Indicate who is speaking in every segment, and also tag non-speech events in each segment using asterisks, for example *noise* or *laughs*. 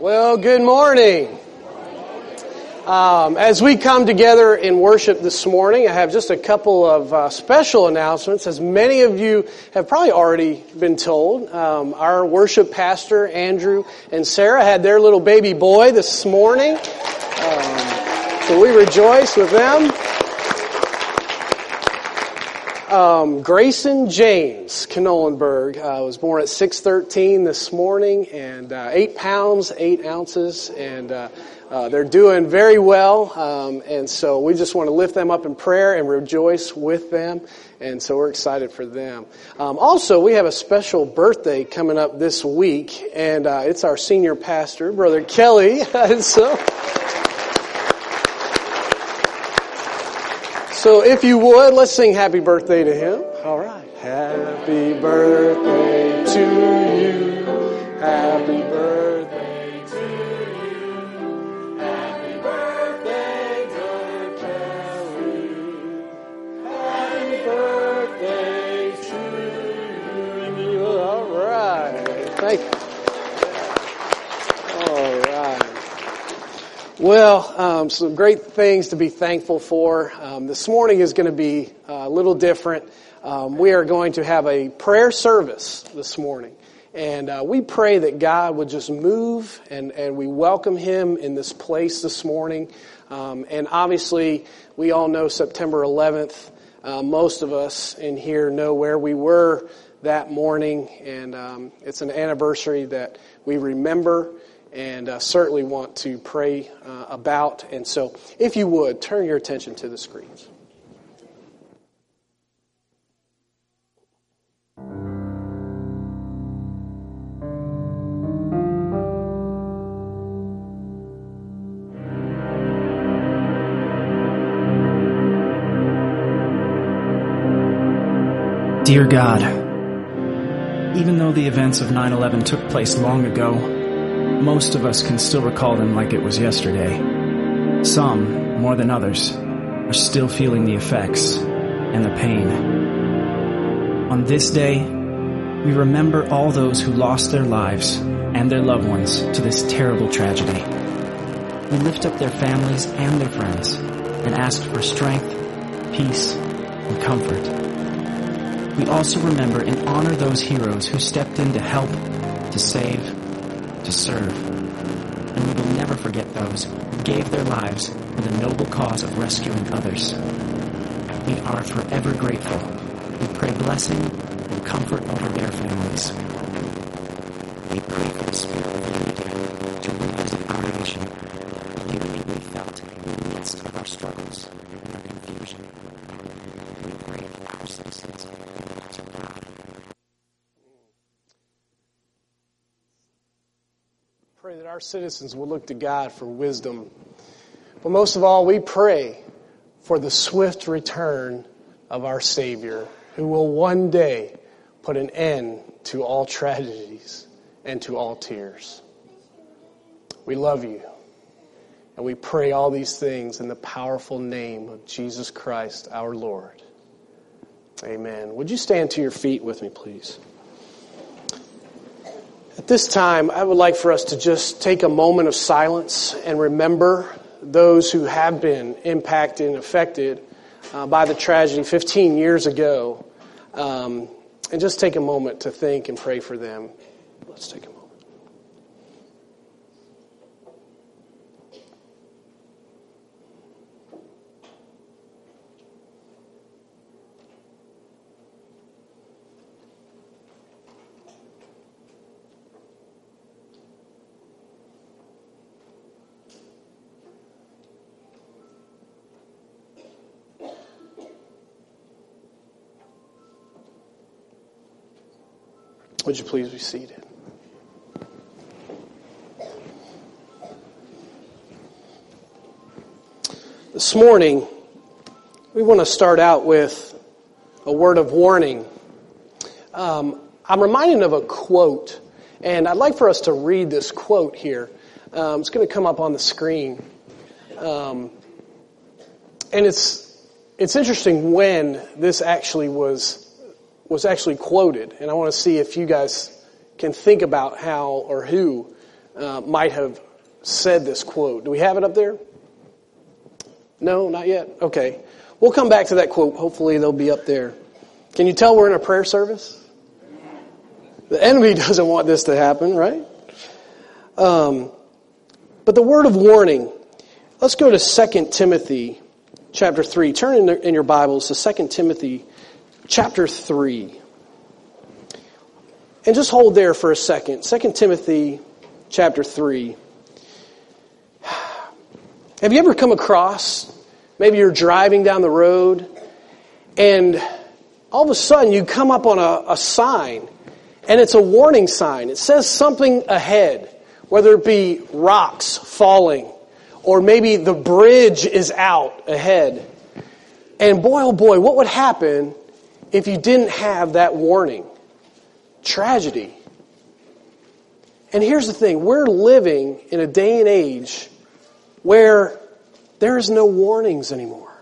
Speaker 1: Well, good morning. Um, as we come together in worship this morning, I have just a couple of uh, special announcements. As many of you have probably already been told, um, our worship pastor, Andrew and Sarah, had their little baby boy this morning. Um, so we rejoice with them. Um, Grayson James Knolenberg uh, was born at 6:13 this morning, and uh, eight pounds eight ounces, and uh, uh, they're doing very well. Um, and so we just want to lift them up in prayer and rejoice with them. And so we're excited for them. Um, also, we have a special birthday coming up this week, and uh, it's our senior pastor, Brother Kelly. *laughs* and so. So if you would, let's sing happy birthday to him. All right. Happy birthday to you. Happy Well, um, some great things to be thankful for. Um, this morning is going to be a little different. Um, we are going to have a prayer service this morning. And uh, we pray that God would just move and, and we welcome Him in this place this morning. Um, and obviously, we all know September 11th. Uh, most of us in here know where we were that morning. And um, it's an anniversary that we remember and uh, certainly want to pray uh, about. And so, if you would, turn your attention to the screens.
Speaker 2: Dear God, even though the events of 9 11 took place long ago, most of us can still recall them like it was yesterday. Some, more than others, are still feeling the effects and the pain. On this day, we remember all those who lost their lives and their loved ones to this terrible tragedy. We lift up their families and their friends and ask for strength, peace, and comfort. We also remember and honor those heroes who stepped in to help, to save, to serve. And we will never forget those who gave their lives for the noble cause of rescuing others. We are forever grateful. We pray blessing and comfort over their families. We pray for the spirit of unity to revisit our nation, the unity we felt in the midst of our struggles and our confusion. We pray for our citizens to God.
Speaker 1: Pray that our citizens will look to God for wisdom. But most of all, we pray for the swift return of our Savior, who will one day put an end to all tragedies and to all tears. We love you. And we pray all these things in the powerful name of Jesus Christ, our Lord. Amen. Would you stand to your feet with me, please? At this time, I would like for us to just take a moment of silence and remember those who have been impacted and affected uh, by the tragedy 15 years ago, um, and just take a moment to think and pray for them. Let's take a moment. Would you please be seated? This morning, we want to start out with a word of warning. Um, I'm reminded of a quote, and I'd like for us to read this quote here. Um, it's going to come up on the screen. Um, and it's, it's interesting when this actually was was actually quoted, and I want to see if you guys can think about how or who uh, might have said this quote. Do we have it up there? No, not yet? Okay. We'll come back to that quote. Hopefully, they'll be up there. Can you tell we're in a prayer service? The enemy *laughs* doesn't want this to happen, right? Um, but the word of warning. Let's go to 2 Timothy chapter 3. Turn in, in your Bibles to 2 Timothy chapter 3. And just hold there for a second. 2 Timothy chapter 3. Have you ever come across, maybe you're driving down the road, and all of a sudden you come up on a, a sign, and it's a warning sign. It says something ahead, whether it be rocks falling, or maybe the bridge is out ahead. And boy, oh boy, what would happen if you didn't have that warning? Tragedy. And here's the thing we're living in a day and age where there is no warnings anymore.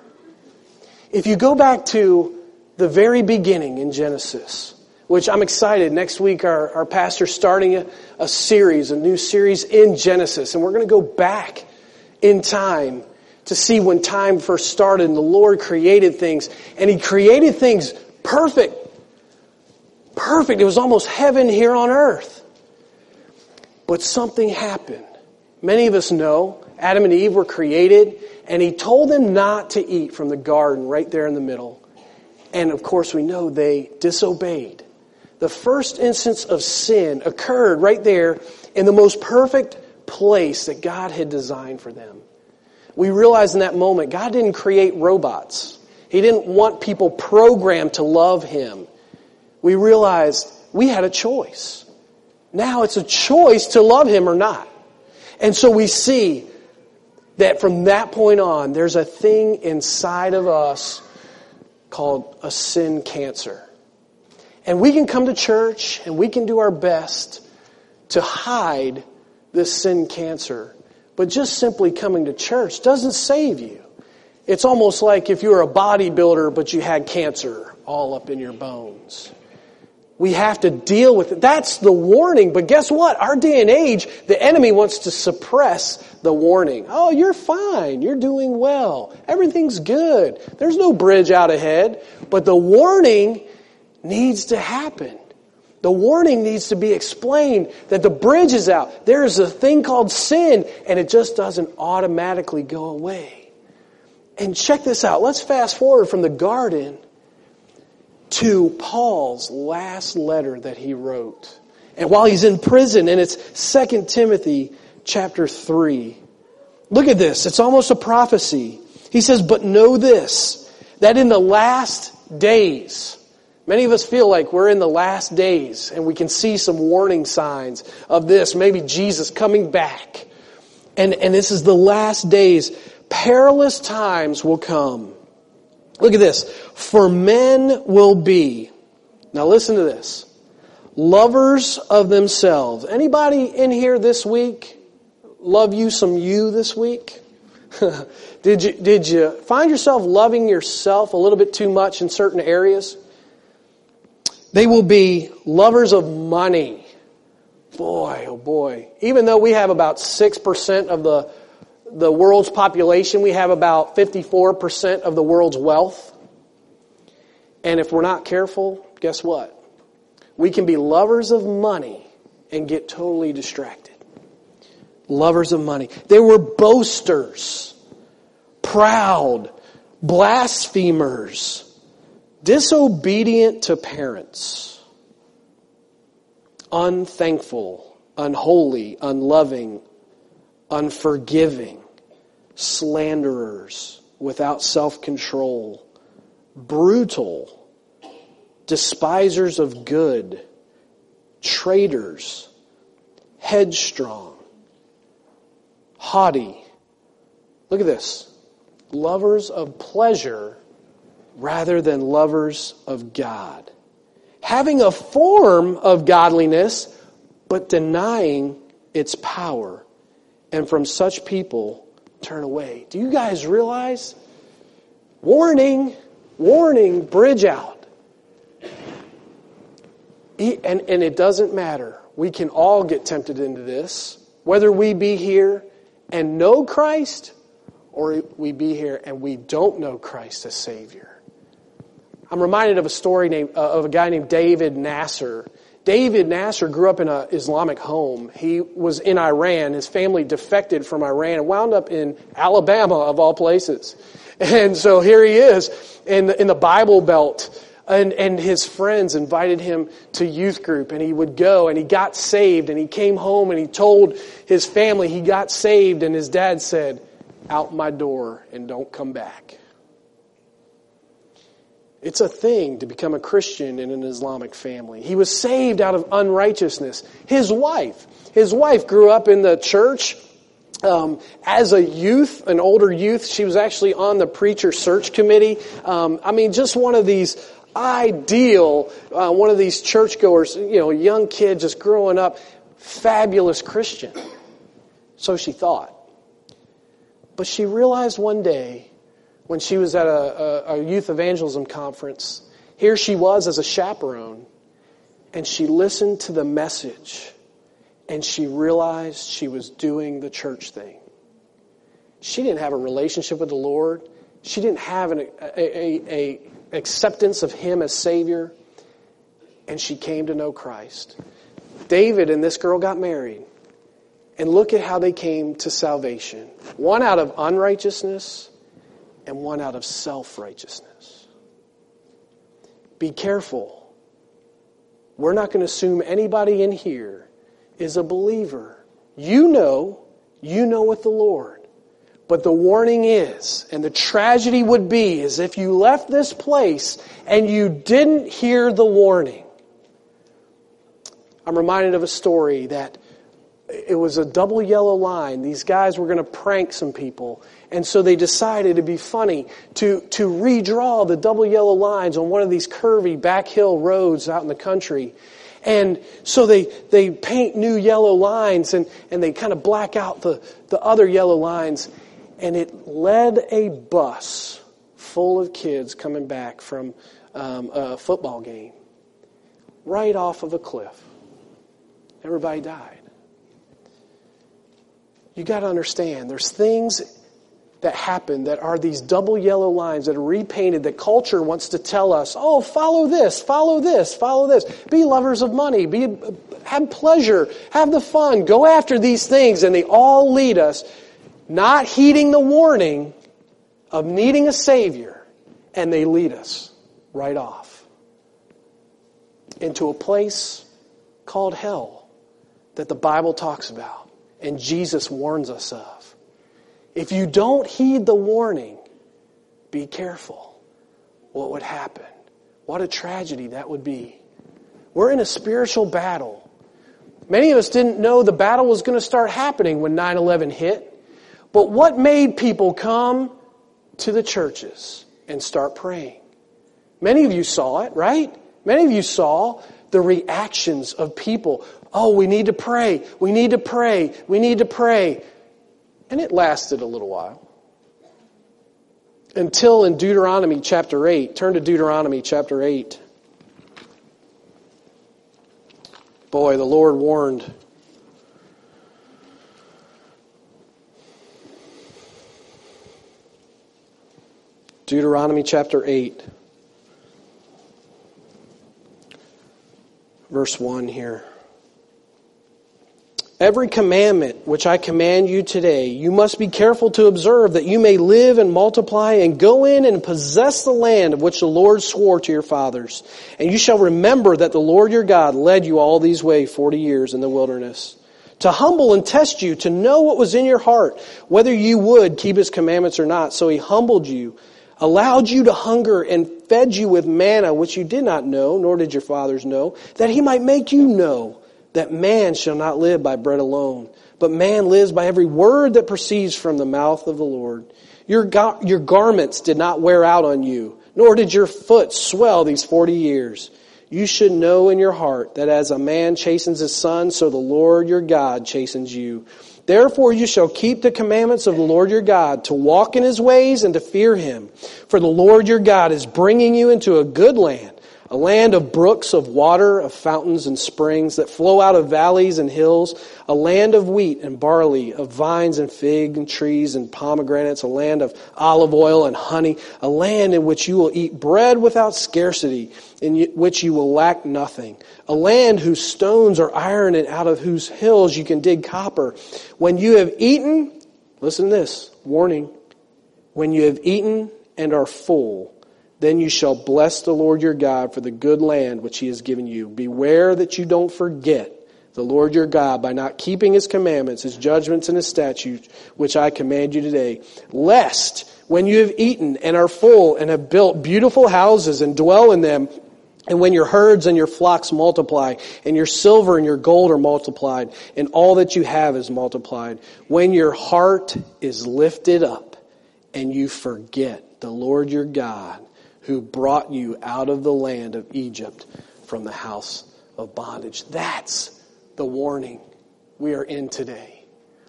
Speaker 1: If you go back to the very beginning in Genesis, which I'm excited, next week our, our pastor's starting a, a series, a new series in Genesis, and we're going to go back in time to see when time first started and the Lord created things, and He created things perfect. Perfect. It was almost heaven here on earth. But something happened. Many of us know Adam and Eve were created, and he told them not to eat from the garden right there in the middle. And of course, we know they disobeyed. The first instance of sin occurred right there in the most perfect place that God had designed for them. We realize in that moment, God didn't create robots. He didn't want people programmed to love Him. We realized we had a choice. Now it's a choice to love Him or not. And so we see that from that point on, there's a thing inside of us called a sin cancer. And we can come to church and we can do our best to hide this sin cancer. But just simply coming to church doesn't save you. It's almost like if you were a bodybuilder but you had cancer all up in your bones. We have to deal with it. That's the warning. But guess what? Our day and age, the enemy wants to suppress the warning. Oh, you're fine. You're doing well. Everything's good. There's no bridge out ahead. But the warning needs to happen. The warning needs to be explained that the bridge is out. There is a thing called sin, and it just doesn't automatically go away. And check this out. Let's fast forward from the garden to Paul's last letter that he wrote. And while he's in prison, and it's 2 Timothy chapter 3. Look at this. It's almost a prophecy. He says, But know this, that in the last days, many of us feel like we're in the last days, and we can see some warning signs of this, maybe Jesus coming back. And, and this is the last days. Perilous times will come. Look at this. For men will be, now listen to this, lovers of themselves. Anybody in here this week love you some you this week? *laughs* did you, did you find yourself loving yourself a little bit too much in certain areas? They will be lovers of money. Boy, oh boy. Even though we have about 6% of the the world's population, we have about 54% of the world's wealth. And if we're not careful, guess what? We can be lovers of money and get totally distracted. Lovers of money. They were boasters, proud, blasphemers, disobedient to parents, unthankful, unholy, unloving, unforgiving, slanderers, without self control, brutal, despisers of good, traitors, headstrong, haughty. Look at this. Lovers of pleasure rather than lovers of God. Having a form of godliness, but denying its power and from such people turn away. Do you guys realize? Warning, warning, bridge out. And, and it doesn't matter. We can all get tempted into this. Whether we be here and know Christ, or we be here and we don't know Christ as Savior. I'm reminded of a story named, uh, of a guy named David Nasser. David Nasser grew up in an Islamic home. He was in Iran. His family defected from Iran and wound up in Alabama, of all places. *laughs* And so here he is in the, in the Bible Belt. And, and his friends invited him to youth group and he would go and he got saved and he came home and he told his family he got saved and his dad said, out my door and don't come back. It's a thing to become a Christian in an Islamic family. He was saved out of unrighteousness. His wife, his wife grew up in the church. Um, as a youth, an older youth, she was actually on the preacher search committee. Um, I mean, just one of these ideal, uh, one of these churchgoers, you know, young kid just growing up, fabulous Christian. So she thought. But she realized one day when she was at a, a, a youth evangelism conference. Here she was as a chaperone, and she listened to the message, and she realized she was doing the church thing. She didn't have a relationship with the Lord. She didn't have an a, a, acceptance of Him as Savior, and she came to know Christ. David and this girl got married. And look at how they came to salvation. One out of unrighteousness, and one out of self righteousness. Be careful. We're not going to assume anybody in here is a believer. You know, you know with the Lord. But the warning is, and the tragedy would be, is if you left this place and you didn't hear the warning. I'm reminded of a story that it was a double yellow line. These guys were going to prank some people. And so they decided to be funny to, to redraw the double yellow lines on one of these curvy back hill roads out in the country. And so they, they paint new yellow lines and, and they kind of black out the, the other yellow lines. And it led a bus full of kids coming back from um, a football game right off of a cliff. Everybody died. You got to understand, there's things that happen that are these double yellow lines that are repainted that culture wants to tell us, oh, follow this, follow this, follow this. Be lovers of money, be, have pleasure, have the fun, go after these things, and they all lead us not heeding the warning of needing a Savior, and they lead us right off into a place called hell that the Bible talks about and Jesus warns us of. If you don't heed the warning, be careful. What would happen? What a tragedy that would be. We're in a spiritual battle. Many of us didn't know the battle was going to start happening when 9 11 hit. But what made people come to the churches and start praying? Many of you saw it, right? Many of you saw the reactions of people Oh, we need to pray. We need to pray. We need to pray. And it lasted a little while. Until in Deuteronomy chapter 8, turn to Deuteronomy chapter 8. Boy, the Lord warned. Deuteronomy chapter 8, verse 1 here. Every commandment which I command you today, you must be careful to observe that you may live and multiply and go in and possess the land of which the Lord swore to your fathers. And you shall remember that the Lord your God led you all these way forty years in the wilderness. To humble and test you, to know what was in your heart, whether you would keep his commandments or not. So he humbled you, allowed you to hunger and fed you with manna which you did not know, nor did your fathers know, that he might make you know that man shall not live by bread alone, but man lives by every word that proceeds from the mouth of the Lord. Your, your garments did not wear out on you, nor did your foot swell these forty years. You should know in your heart that as a man chastens his son, so the Lord your God chastens you. Therefore you shall keep the commandments of the Lord your God, to walk in his ways and to fear him. For the Lord your God is bringing you into a good land, a land of brooks of water, of fountains and springs that flow out of valleys and hills, a land of wheat and barley, of vines and fig trees and pomegranates, a land of olive oil and honey, a land in which you will eat bread without scarcity, in which you will lack nothing, a land whose stones are iron and out of whose hills you can dig copper. When you have eaten, listen to this, warning, when you have eaten and are full, then you shall bless the Lord your God for the good land which he has given you. Beware that you don't forget the Lord your God by not keeping his commandments, his judgments, and his statutes, which I command you today, lest when you have eaten and are full and have built beautiful houses and dwell in them, and when your herds and your flocks multiply, and your silver and your gold are multiplied, and all that you have is multiplied, when your heart is lifted up, and you forget the Lord your God, who brought you out of the land of Egypt from the house of bondage. That's the warning we are in today.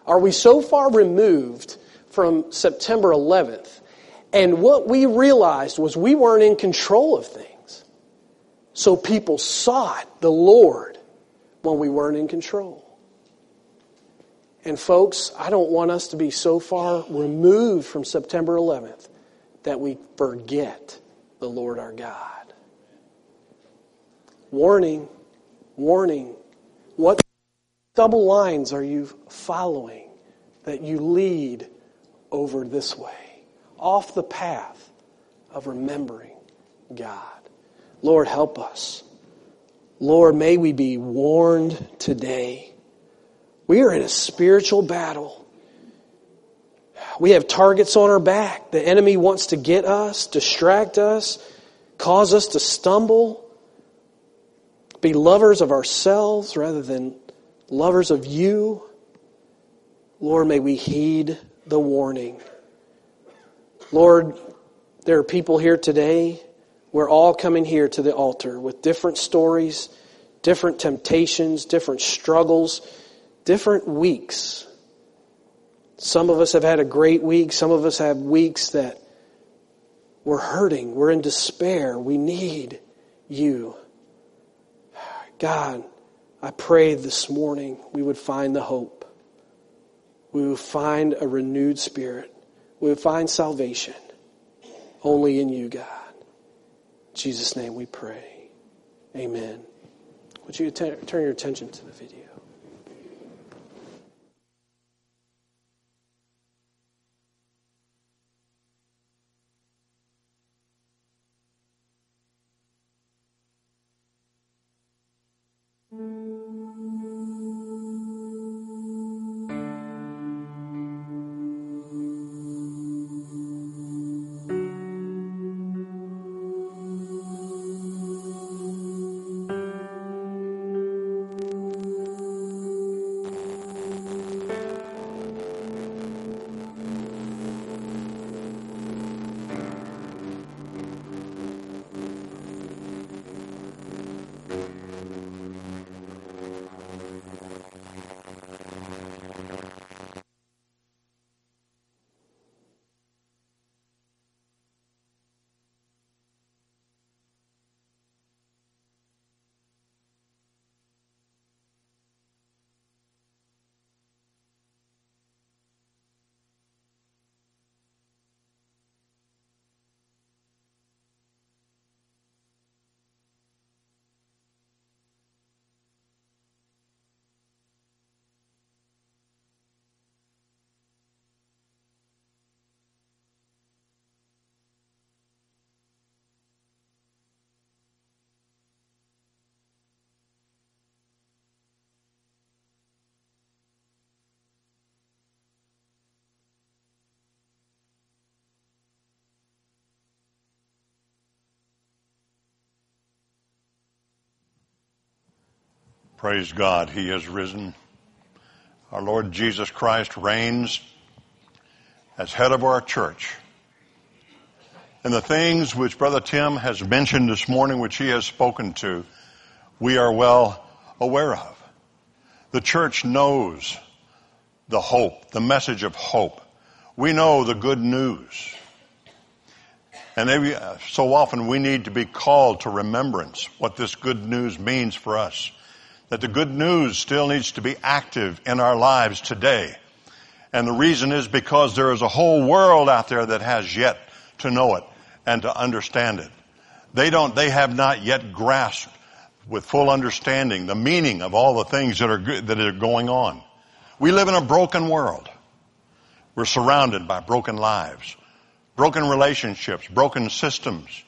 Speaker 1: Are we so far removed from September 11th? And what we realized was we weren't in control of things. So people sought the Lord when we weren't in control. And folks, I don't want us to be so far removed from September 11th that we forget the Lord our God. Warning, warning. What double lines are you following that you lead over this way? Off the path of remembering God. Lord, help us. Lord, may we be warned today. We are in a spiritual battle. We have targets on our back. The enemy wants to get us, distract us, cause us to stumble, be lovers of ourselves rather than lovers of you. Lord, may we heed the warning. Lord, there are people here today. We're all coming here to the altar with different stories, different temptations, different struggles, different weeks. Some of us have had a great week. Some of us have weeks that we're hurting. We're in despair. We need you. God, I pray this morning we would find the hope. We would find a renewed spirit. We would find salvation only in you, God. In Jesus' name we pray. Amen. Would you turn your attention to the video?
Speaker 3: Praise God, He has risen. Our Lord Jesus Christ reigns as head of our church. And the things which Brother Tim has mentioned this morning, which he has spoken to, we are well aware of. The church knows the hope, the message of hope. We know the good news. And every, uh, so often we need to be called to remembrance what this good news means for us. That the good news still needs to be active in our lives today. And the reason is because there is a whole world out there that has yet to know it and to understand it. They don't, they have not yet grasped with full understanding the meaning of all the things that are, that are going on. We live in a broken world. We're surrounded by broken lives, broken relationships, broken systems.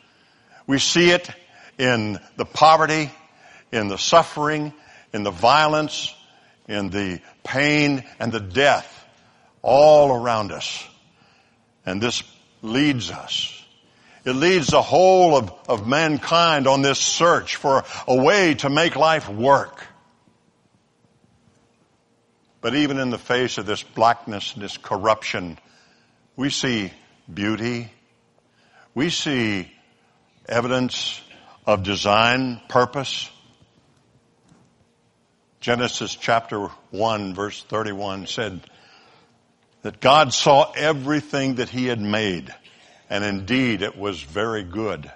Speaker 3: We see it in the poverty, in the suffering, in the violence, in the pain and the death all around us. And this leads us. It leads the whole of, of mankind on this search for a way to make life work. But even in the face of this blackness, this corruption, we see beauty. We see evidence of design, purpose. Genesis chapter 1 verse 31 said that God saw everything that he had made and indeed it was very good.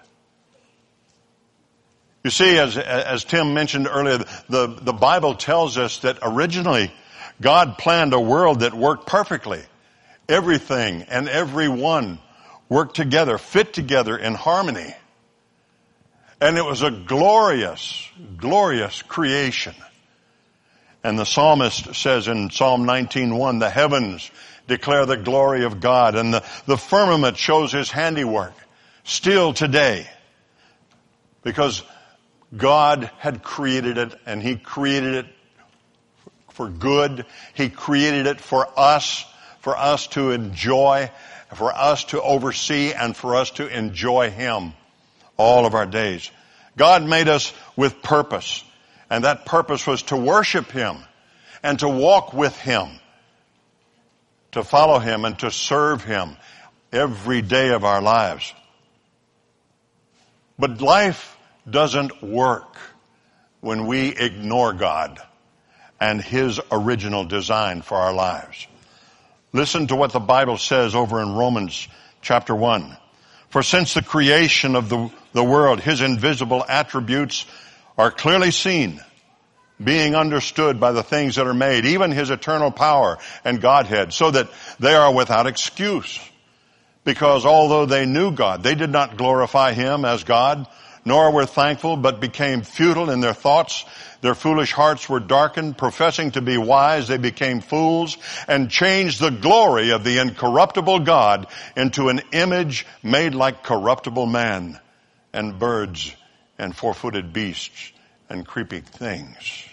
Speaker 3: You see, as, as Tim mentioned earlier, the, the Bible tells us that originally God planned a world that worked perfectly. Everything and everyone worked together, fit together in harmony. And it was a glorious, glorious creation. And the psalmist says in Psalm 19.1, the heavens declare the glory of God and the, the firmament shows his handiwork still today because God had created it and he created it for good. He created it for us, for us to enjoy, for us to oversee and for us to enjoy him all of our days. God made us with purpose and that purpose was to worship him and to walk with him to follow Him and to serve Him every day of our lives. But life doesn't work when we ignore God and His original design for our lives. Listen to what the Bible says over in Romans chapter 1. For since the creation of the, the world, His invisible attributes are clearly seen, being understood by the things that are made, even his eternal power and Godhead, so that they are without excuse. Because although they knew God, they did not glorify him as God, nor were thankful, but became futile in their thoughts. Their foolish hearts were darkened. Professing to be wise, they became fools and changed the glory of the incorruptible God into an image made like corruptible man and birds and four-footed beasts and creeping things.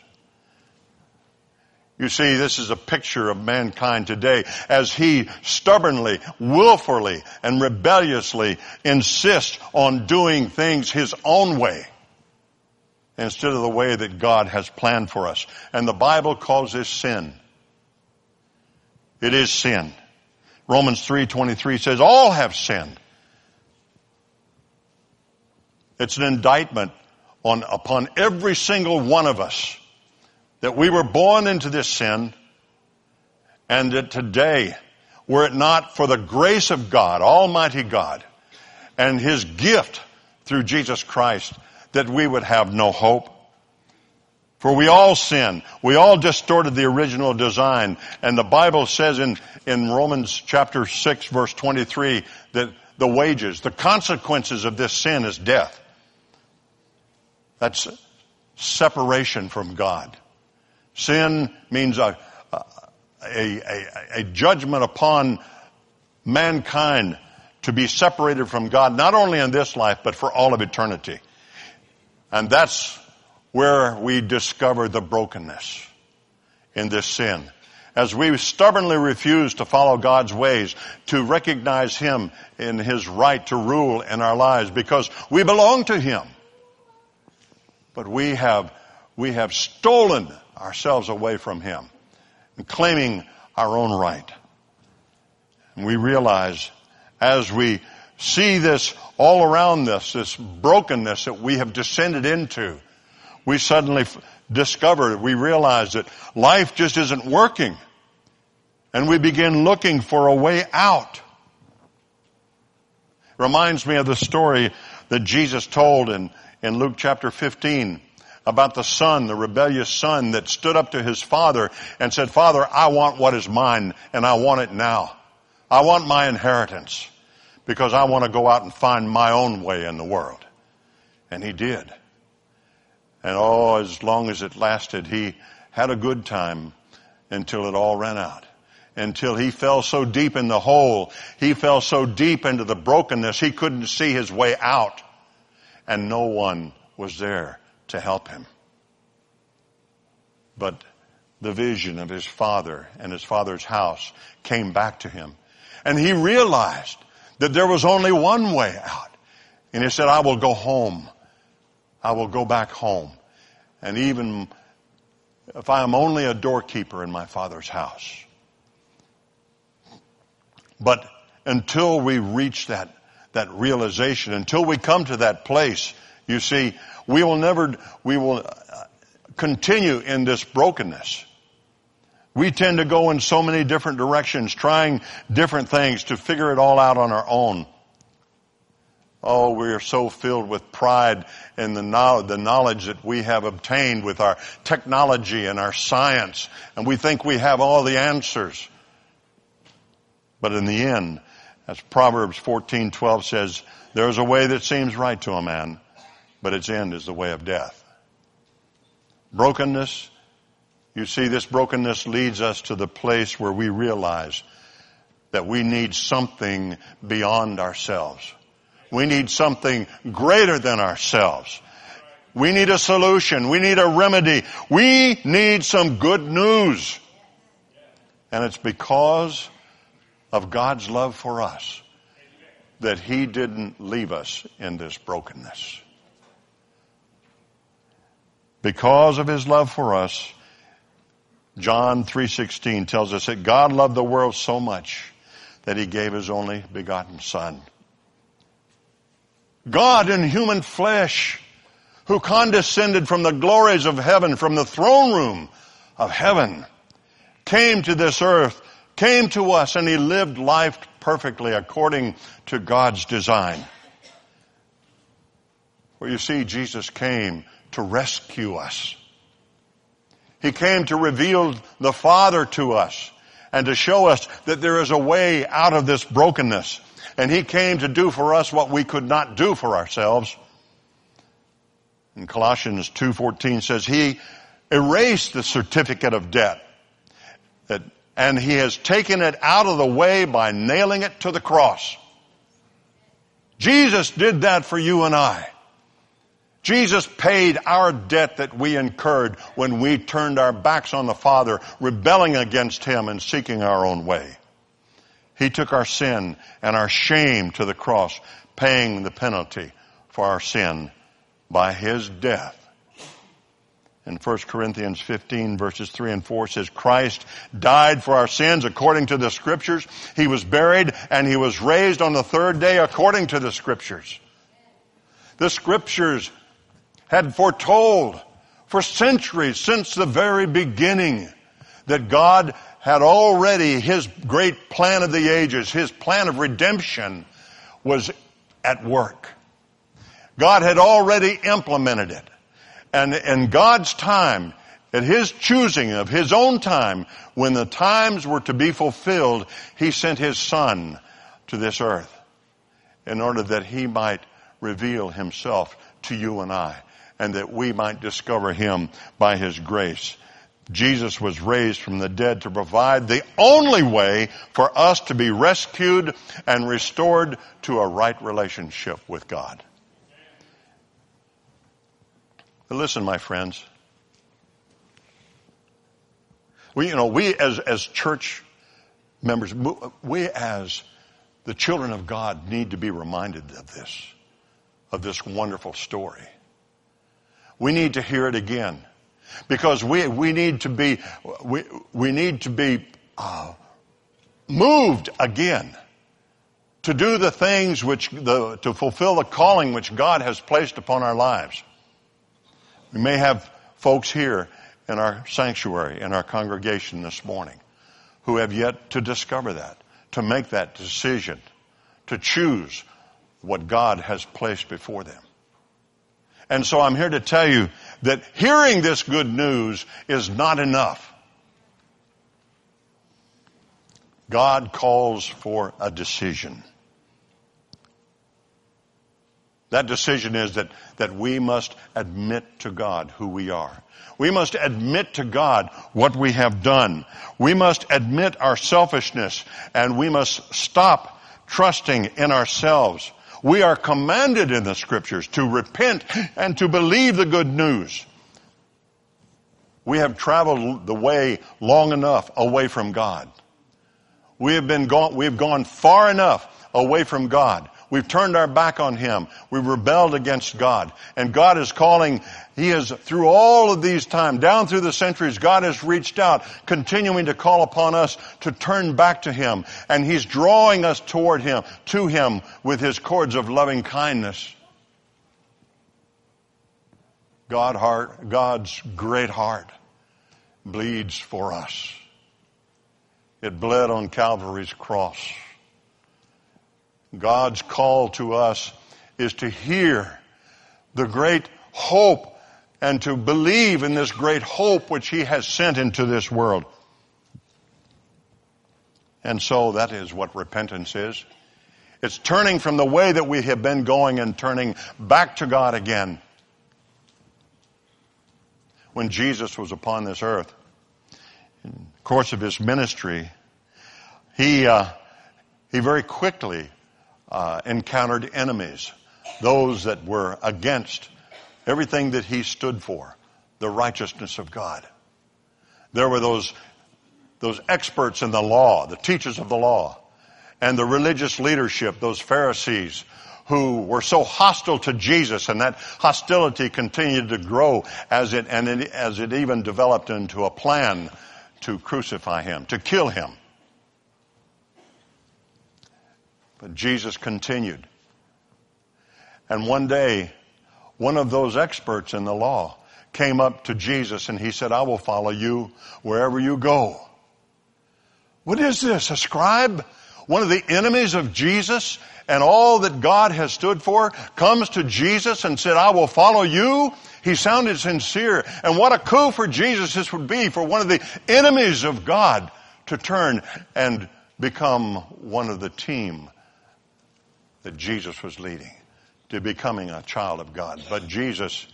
Speaker 3: You see, this is a picture of mankind today as he stubbornly, willfully, and rebelliously insists on doing things his own way instead of the way that God has planned for us. And the Bible calls this sin. It is sin. Romans 3:23 says all have sinned. It's an indictment on, upon every single one of us that we were born into this sin and that today, were it not for the grace of God, Almighty God, and His gift through Jesus Christ, that we would have no hope. For we all sin. We all distorted the original design. And the Bible says in, in Romans chapter 6 verse 23 that the wages, the consequences of this sin is death. That's separation from God. Sin means a, a, a, a, judgment upon mankind to be separated from God, not only in this life, but for all of eternity. And that's where we discover the brokenness in this sin. As we stubbornly refuse to follow God's ways, to recognize Him in His right to rule in our lives because we belong to Him. But we have, we have stolen ourselves away from Him and claiming our own right. And we realize as we see this all around us, this brokenness that we have descended into, we suddenly discover, we realize that life just isn't working. And we begin looking for a way out. Reminds me of the story that Jesus told in, in Luke chapter 15 about the son, the rebellious son that stood up to his father and said, Father, I want what is mine and I want it now. I want my inheritance because I want to go out and find my own way in the world. And he did. And oh, as long as it lasted, he had a good time until it all ran out. Until he fell so deep in the hole, he fell so deep into the brokenness, he couldn't see his way out. And no one was there to help him. But the vision of his father and his father's house came back to him. And he realized that there was only one way out. And he said, I will go home. I will go back home. And even if I am only a doorkeeper in my father's house. But until we reach that, that realization, until we come to that place, you see, we will never, we will uh, continue in this brokenness. We tend to go in so many different directions, trying different things to figure it all out on our own. Oh, we are so filled with pride in the knowledge, the knowledge that we have obtained with our technology and our science, and we think we have all the answers. But in the end, as Proverbs 14:12 says, there is a way that seems right to a man, but its end is the way of death. Brokenness, you see, this brokenness leads us to the place where we realize that we need something beyond ourselves. We need something greater than ourselves. We need a solution. We need a remedy. We need some good news. And it's because of God's love for us that He didn't leave us in this brokenness. Because of His love for us, John 3.16 tells us that God loved the world so much that He gave His only begotten Son God in human flesh who condescended from the glories of heaven, from the throne room of heaven, came to this earth, came to us, and he lived life perfectly according to God's design. Where you see, Jesus came to rescue us. He came to reveal the Father to us and to show us that there is a way out of this brokenness and He came to do for us what we could not do for ourselves. And Colossians 2.14 says He erased the certificate of debt and He has taken it out of the way by nailing it to the cross. Jesus did that for you and I. Jesus paid our debt that we incurred when we turned our backs on the Father, rebelling against Him and seeking our own way. He took our sin and our shame to the cross, paying the penalty for our sin by His death. In 1 Corinthians 15 verses 3 and 4 says, Christ died for our sins according to the scriptures. He was buried and He was raised on the third day according to the scriptures. The scriptures had foretold for centuries since the very beginning that God had already his great plan of the ages, his plan of redemption was at work. God had already implemented it. And in God's time, at his choosing of his own time, when the times were to be fulfilled, he sent his son to this earth in order that he might reveal himself to you and I and that we might discover him by his grace. Jesus was raised from the dead to provide the only way for us to be rescued and restored to a right relationship with God. But listen, my friends. We, you know, we as, as church members, we as the children of God need to be reminded of this, of this wonderful story. We need to hear it again because we, we need to be, we, we need to be uh, moved again to do the things which, the, to fulfill the calling which God has placed upon our lives. We may have folks here in our sanctuary, in our congregation this morning, who have yet to discover that, to make that decision, to choose what God has placed before them. And so I'm here to tell you that hearing this good news is not enough. God calls for a decision. That decision is that, that we must admit to God who we are. We must admit to God what we have done. We must admit our selfishness and we must stop trusting in ourselves. We are commanded in the scriptures to repent and to believe the good news. We have traveled the way long enough away from God. We have been gone, we've gone far enough away from God. We've turned our back on Him. We've rebelled against God. And God is calling, He has, through all of these times, down through the centuries, God has reached out, continuing to call upon us to turn back to Him. And He's drawing us toward Him, to Him, with His cords of loving kindness. God heart, God's great heart bleeds for us. It bled on Calvary's cross. God's call to us is to hear the great hope and to believe in this great hope which He has sent into this world. And so that is what repentance is. It's turning from the way that we have been going and turning back to God again. When Jesus was upon this earth, in the course of his ministry, he, uh, he very quickly uh, encountered enemies, those that were against everything that he stood for, the righteousness of God. There were those, those experts in the law, the teachers of the law, and the religious leadership, those Pharisees, who were so hostile to Jesus and that hostility continued to grow as it, and it, as it even developed into a plan to crucify him, to kill him. But Jesus continued. And one day, one of those experts in the law came up to Jesus and he said, I will follow you wherever you go. What is this? A scribe? One of the enemies of Jesus and all that God has stood for comes to Jesus and said, I will follow you. He sounded sincere. And what a coup for Jesus this would be for one of the enemies of God to turn and become one of the team that Jesus was leading to becoming a child of God. But Jesus,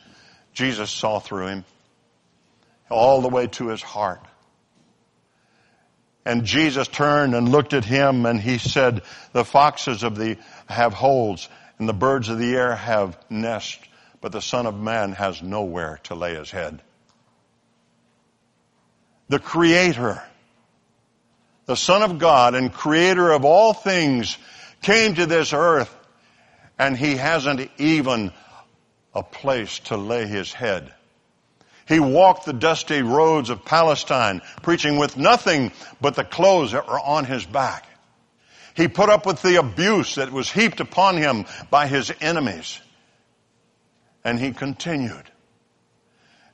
Speaker 3: Jesus saw through him all the way to his heart. And Jesus turned and looked at him and he said, the foxes of the have holes and the birds of the air have nests, but the son of man has nowhere to lay his head. The creator, the son of God and creator of all things came to this earth and he hasn't even a place to lay his head. He walked the dusty roads of Palestine, preaching with nothing but the clothes that were on his back. He put up with the abuse that was heaped upon him by his enemies. And he continued.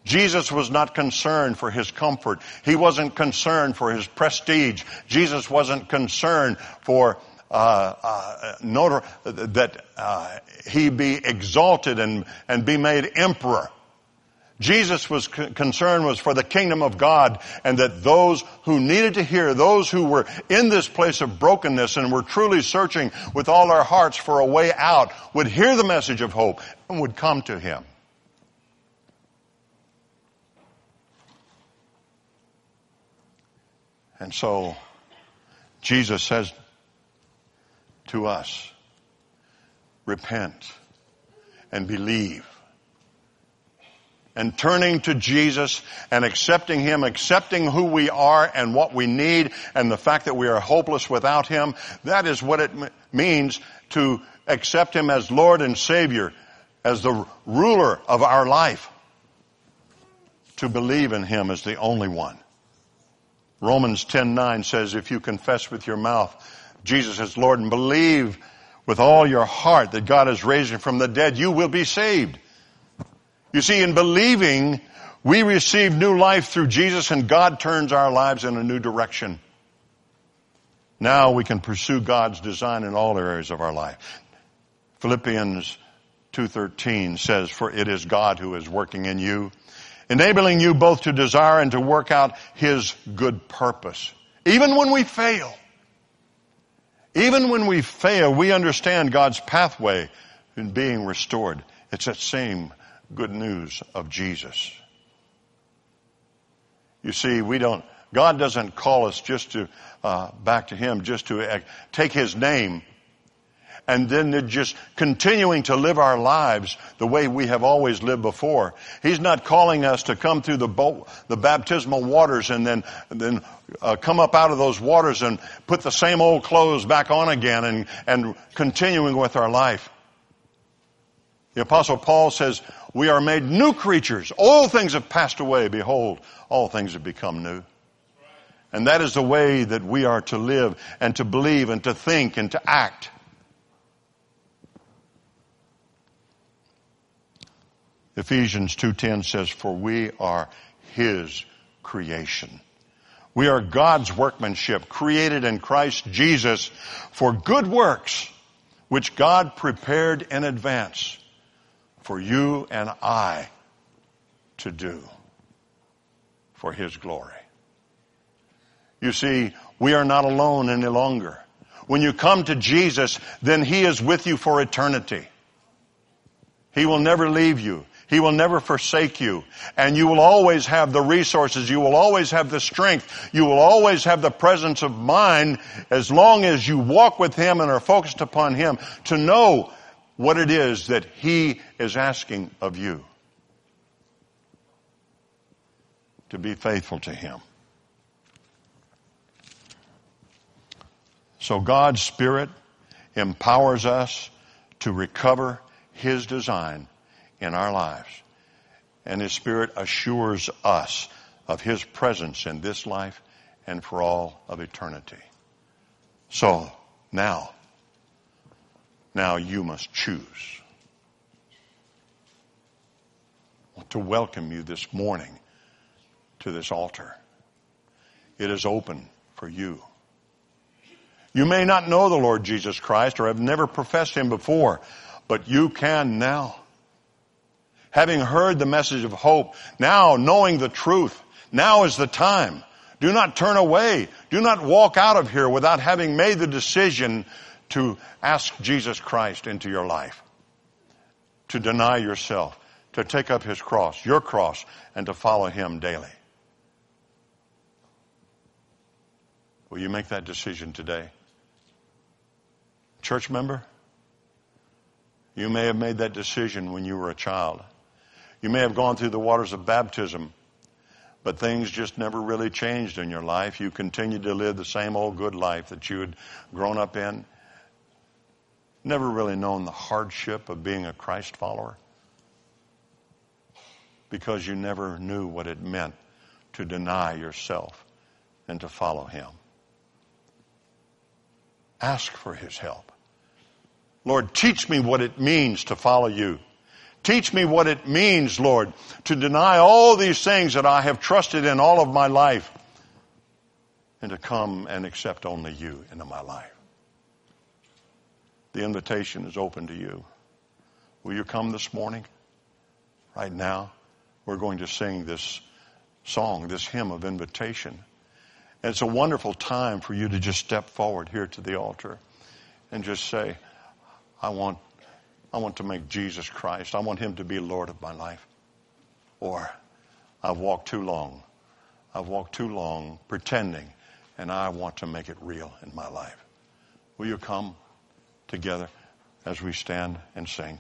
Speaker 3: Jesus was not concerned for his comfort. He wasn't concerned for his prestige. Jesus wasn't concerned for uh, uh, notor- that uh, he be exalted and, and be made emperor. Jesus was concerned was for the kingdom of God and that those who needed to hear, those who were in this place of brokenness and were truly searching with all their hearts for a way out would hear the message of hope and would come to him. And so Jesus says to us, repent and believe and turning to Jesus and accepting Him, accepting who we are and what we need and the fact that we are hopeless without Him, that is what it means to accept Him as Lord and Savior, as the ruler of our life. To believe in Him as the only one. Romans 10:9 says if you confess with your mouth Jesus as Lord and believe with all your heart that God has raised him from the dead, you will be saved. You see, in believing, we receive new life through Jesus and God turns our lives in a new direction. Now we can pursue God's design in all areas of our life. Philippians 2.13 says, For it is God who is working in you, enabling you both to desire and to work out His good purpose. Even when we fail, even when we fail, we understand God's pathway in being restored. It's that same good news of Jesus. You see, we don't, God doesn't call us just to, uh, back to Him, just to uh, take His name and then just continuing to live our lives the way we have always lived before. He's not calling us to come through the, the baptismal waters and then, then uh, come up out of those waters and put the same old clothes back on again and, and continuing with our life. The apostle Paul says, we are made new creatures. All things have passed away. Behold, all things have become new. And that is the way that we are to live and to believe and to think and to act. Ephesians 2:10 says for we are his creation. We are God's workmanship created in Christ Jesus for good works which God prepared in advance for you and I to do for His glory. You see, we are not alone any longer. When you come to Jesus, then He is with you for eternity. He will never leave you. He will never forsake you. And you will always have the resources. You will always have the strength. You will always have the presence of mind as long as you walk with Him and are focused upon Him to know what it is that He is asking of you. To be faithful to Him. So God's Spirit empowers us to recover His design in our lives. And His Spirit assures us of His presence in this life and for all of eternity. So, now, now you must choose. I want to welcome you this morning to this altar. It is open for you. You may not know the Lord Jesus Christ or have never professed Him before, but you can now. Having heard the message of hope, now knowing the truth, now is the time. Do not turn away. Do not walk out of here without having made the decision to ask Jesus Christ into your life, to deny yourself, to take up his cross, your cross, and to follow him daily. Will you make that decision today? Church member, you may have made that decision when you were a child. You may have gone through the waters of baptism, but things just never really changed in your life. You continued to live the same old good life that you had grown up in never really known the hardship of being a Christ follower because you never knew what it meant to deny yourself and to follow Him. Ask for His help. Lord, teach me what it means to follow you. Teach me what it means, Lord, to deny all these things that I have trusted in all of my life and to come and accept only you into my life. The invitation is open to you. Will you come this morning? Right now, we're going to sing this song, this hymn of invitation. And it's a wonderful time for you to just step forward here to the altar and just say, I want, I want to make Jesus Christ. I want him to be Lord of my life. Or I've walked too long. I've walked too long pretending and I want to make it real in my life. Will you come? together as we stand and sing.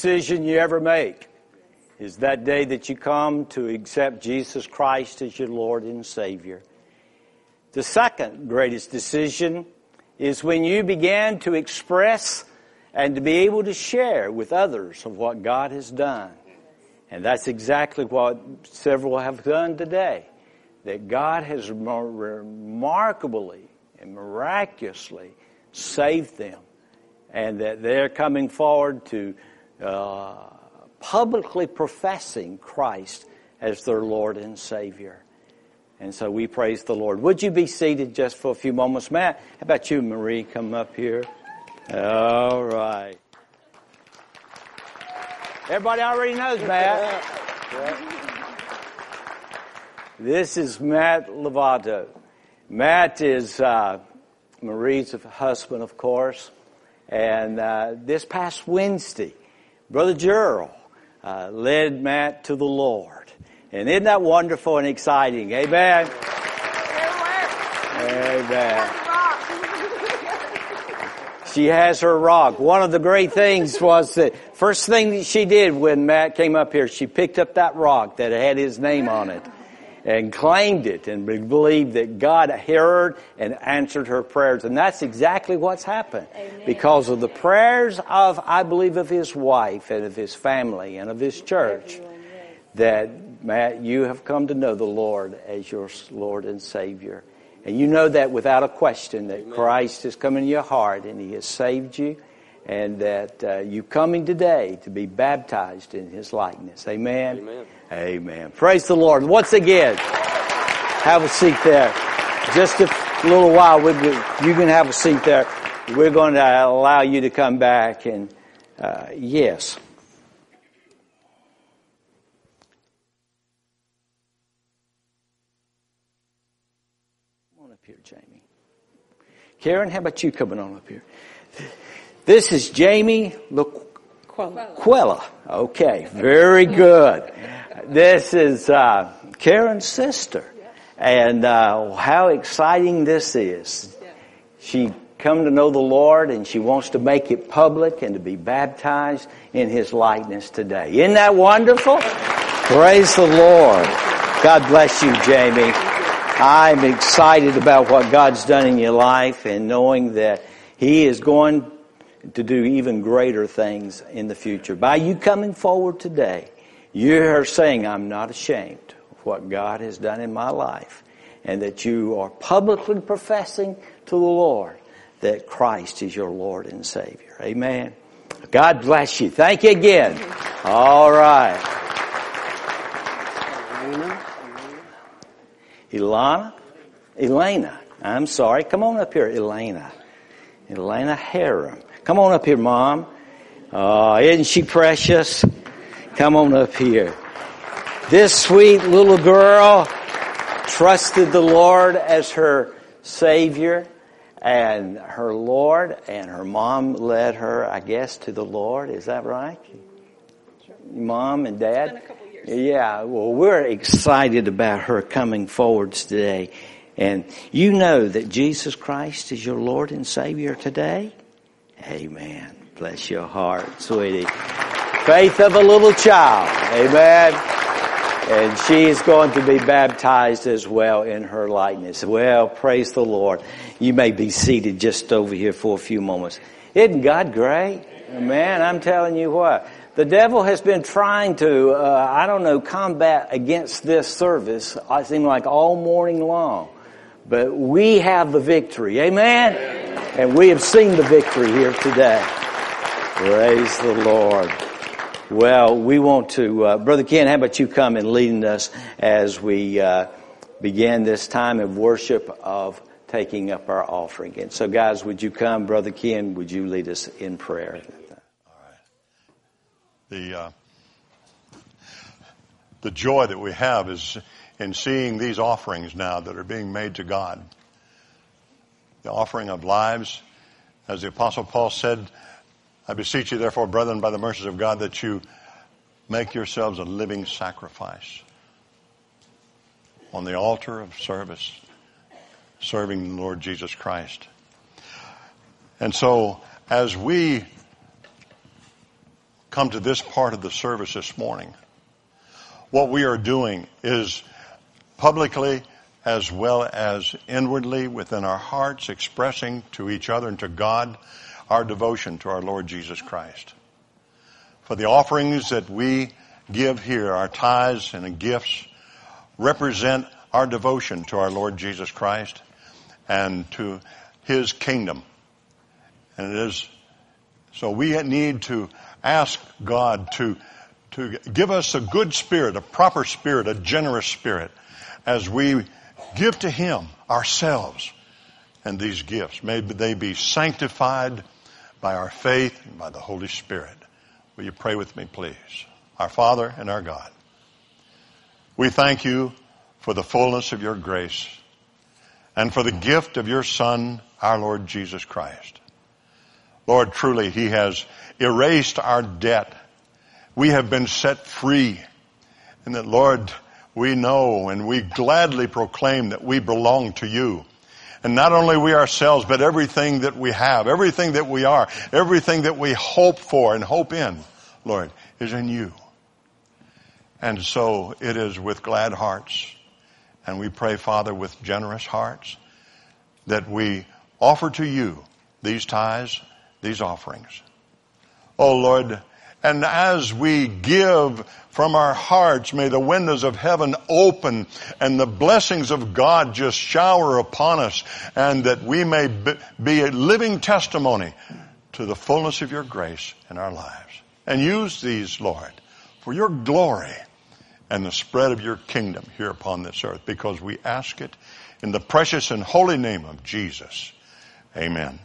Speaker 4: Decision you ever make is that day that you come to accept Jesus Christ as your Lord and Savior. The second greatest decision is when you begin to express and to be able to share with others of what God has done. And that's exactly what several have done today. That God has remarkably and miraculously saved them. And that they're coming forward to uh, publicly professing Christ as their Lord and Savior. And so we praise the Lord. Would you be seated just for a few moments? Matt, how about you, Marie? Come up here. All right. Everybody already knows Matt. This is Matt Lovato. Matt is uh, Marie's husband, of course. And uh, this past Wednesday, Brother Gerald uh, led Matt to the Lord. And isn't that wonderful and exciting? Amen. Amen. She has her rock. One of the great things was the first thing that she did when Matt came up here, she picked up that rock that had his name on it and claimed it and believed that God heard and answered her prayers. And that's exactly what's happened. Amen. Because of the prayers of, I believe, of his wife and of his family and of his church that Matt, you have come to know the Lord as your Lord and Savior. And you know that without a question that Amen. Christ has come into your heart and He has saved you and that uh, you coming today to be baptized in His likeness. Amen? Amen. Amen. Praise the Lord. Once again, have a seat there. Just a little while, you can have a seat there. We're going to allow you to come back and, uh, yes. Come on up here, Jamie. Karen, how about you coming on up here? This is Jamie Quella. Okay, very good. This is uh, Karen's sister, and uh, how exciting this is. She come to know the Lord, and she wants to make it public and to be baptized in His likeness today. Isn't that wonderful? Praise the Lord. God bless you, Jamie. I'm excited about what God's done in your life and knowing that He is going to do even greater things in the future. By you coming forward today, you are saying, I'm not ashamed of what God has done in my life and that you are publicly professing to the Lord that Christ is your Lord and Savior. Amen. God bless you. Thank you again. All right. Elena. Ilana? Elena. I'm sorry. Come on up here, Elena. Elena Harem. Come on up here, Mom. Oh, isn't she precious? Come on up here. This sweet little girl trusted the Lord as her Savior and her Lord and her mom led her, I guess, to the Lord. Is that right? Mom and dad? Yeah, well, we're excited about her coming forwards today. And you know that Jesus Christ is your Lord and Savior today? Amen. Bless your heart, sweetie. Faith of a little child. Amen. And she is going to be baptized as well in her likeness. Well, praise the Lord. You may be seated just over here for a few moments. Isn't God great? Man, I'm telling you what. The devil has been trying to, uh, I don't know, combat against this service, I seem like all morning long. But we have the victory. Amen? And we have seen the victory here today. Praise the Lord. Well, we want to, uh, Brother Ken, how about you come and leading us as we uh, begin this time of worship of taking up our offering. And so, guys, would you come, Brother Ken? Would you lead us in prayer?
Speaker 3: the uh, the joy that we have is in seeing these offerings now that are being made to God. The offering of lives, as the apostle Paul said, I beseech you therefore, brethren, by the mercies of God, that you make yourselves a living sacrifice on the altar of service, serving the Lord Jesus Christ. And so, as we come to this part of the service this morning, what we are doing is publicly as well as inwardly within our hearts expressing to each other and to God our devotion to our Lord Jesus Christ. For the offerings that we give here, our tithes and gifts, represent our devotion to our Lord Jesus Christ and to His kingdom. And it is, so we need to ask God to, to give us a good spirit, a proper spirit, a generous spirit as we give to Him ourselves and these gifts. May they be sanctified by our faith and by the Holy Spirit. Will you pray with me, please? Our Father and our God, we thank you for the fullness of your grace and for the gift of your Son, our Lord Jesus Christ. Lord, truly, He has erased our debt. We have been set free. And that, Lord, we know and we gladly proclaim that we belong to you. And not only we ourselves, but everything that we have, everything that we are, everything that we hope for and hope in, Lord, is in you. And so it is with glad hearts, and we pray, Father, with generous hearts, that we offer to you these tithes, these offerings. Oh Lord, and as we give from our hearts, may the windows of heaven open and the blessings of God just shower upon us and that we may be a living testimony to the fullness of your grace in our lives. And use these, Lord, for your glory and the spread of your kingdom here upon this earth because we ask it in the precious and holy name of Jesus. Amen.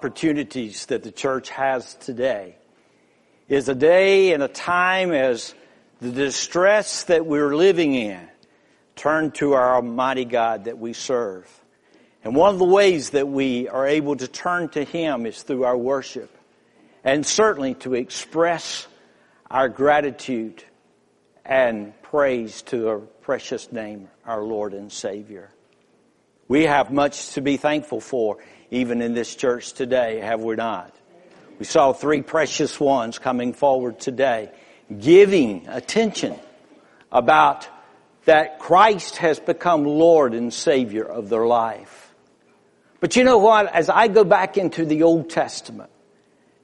Speaker 4: Opportunities that the church has today is a day and a time as the distress that we're living in turn to our Almighty God that we serve. And one of the ways that we are able to turn to Him is through our worship. And certainly to express our gratitude and praise to our precious name, our Lord and Savior. We have much to be thankful for, even in this church today, have we not? We saw three precious ones coming forward today, giving attention about that Christ has become Lord and Savior of their life. But you know what? As I go back into the Old Testament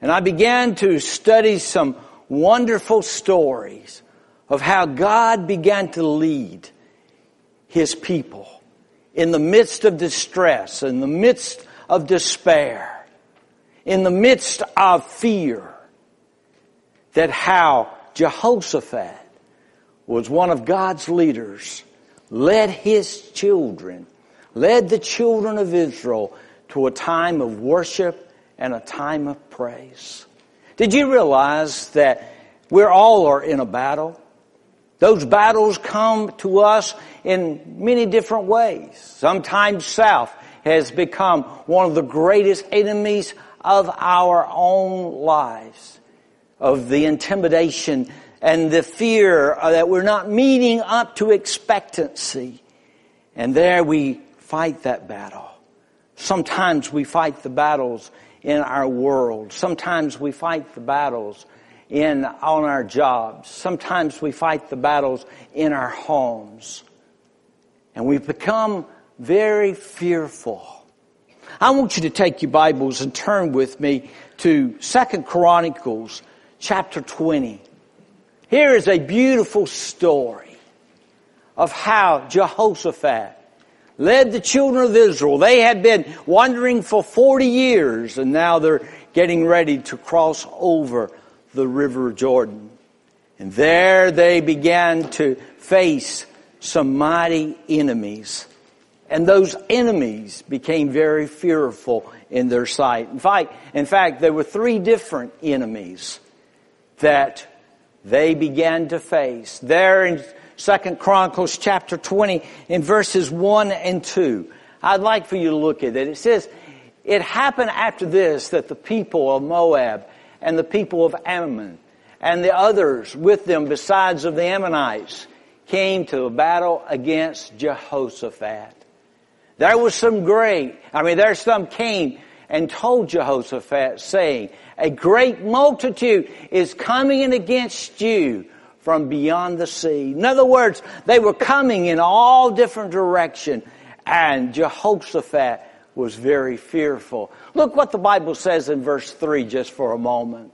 Speaker 4: and I began to study some wonderful stories of how God began to lead His people in the midst of distress, in the midst of despair, in the midst of fear, that how Jehoshaphat was one of God's leaders, led his children, led the children of Israel to a time of worship and a time of praise. Did you realize that we're all are in a battle? Those battles come to us in many different ways. Sometimes self has become one of the greatest enemies of our own lives, of the intimidation and the fear uh, that we're not meeting up to expectancy. And there we fight that battle. Sometimes we fight the battles in our world. Sometimes we fight the battles in, on our jobs. Sometimes we fight the battles in our homes. And we become very fearful. I want you to take your Bibles and turn with me to Second Chronicles chapter 20. Here is a beautiful story of how Jehoshaphat led the children of Israel. They had been wandering for 40 years and now they're getting ready to cross over the river Jordan. And there they began to face some mighty enemies. And those enemies became very fearful in their sight. In fact, in fact, there were three different enemies that they began to face. There in Second Chronicles chapter 20 in verses 1 and 2. I'd like for you to look at it. It says, it happened after this that the people of Moab and the people of Ammon and the others with them besides of the Ammonites came to a battle against Jehoshaphat. There was some great, I mean, there's some came and told Jehoshaphat saying, a great multitude is coming in against you from beyond the sea. In other words, they were coming in all different direction, and Jehoshaphat was very fearful. Look what the Bible says in verse 3 just for a moment.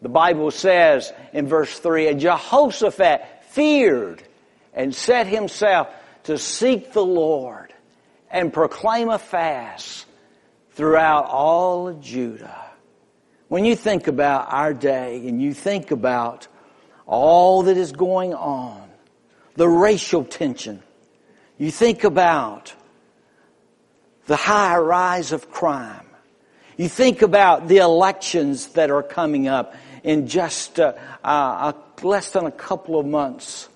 Speaker 4: The Bible says in verse 3, and Jehoshaphat feared and set himself to seek the Lord and proclaim a fast throughout all of Judah. When you think about our day and you think about all that is going on, the racial tension, you think about the high rise of crime, you think about the elections that are coming up in just uh, uh, less than a couple of months.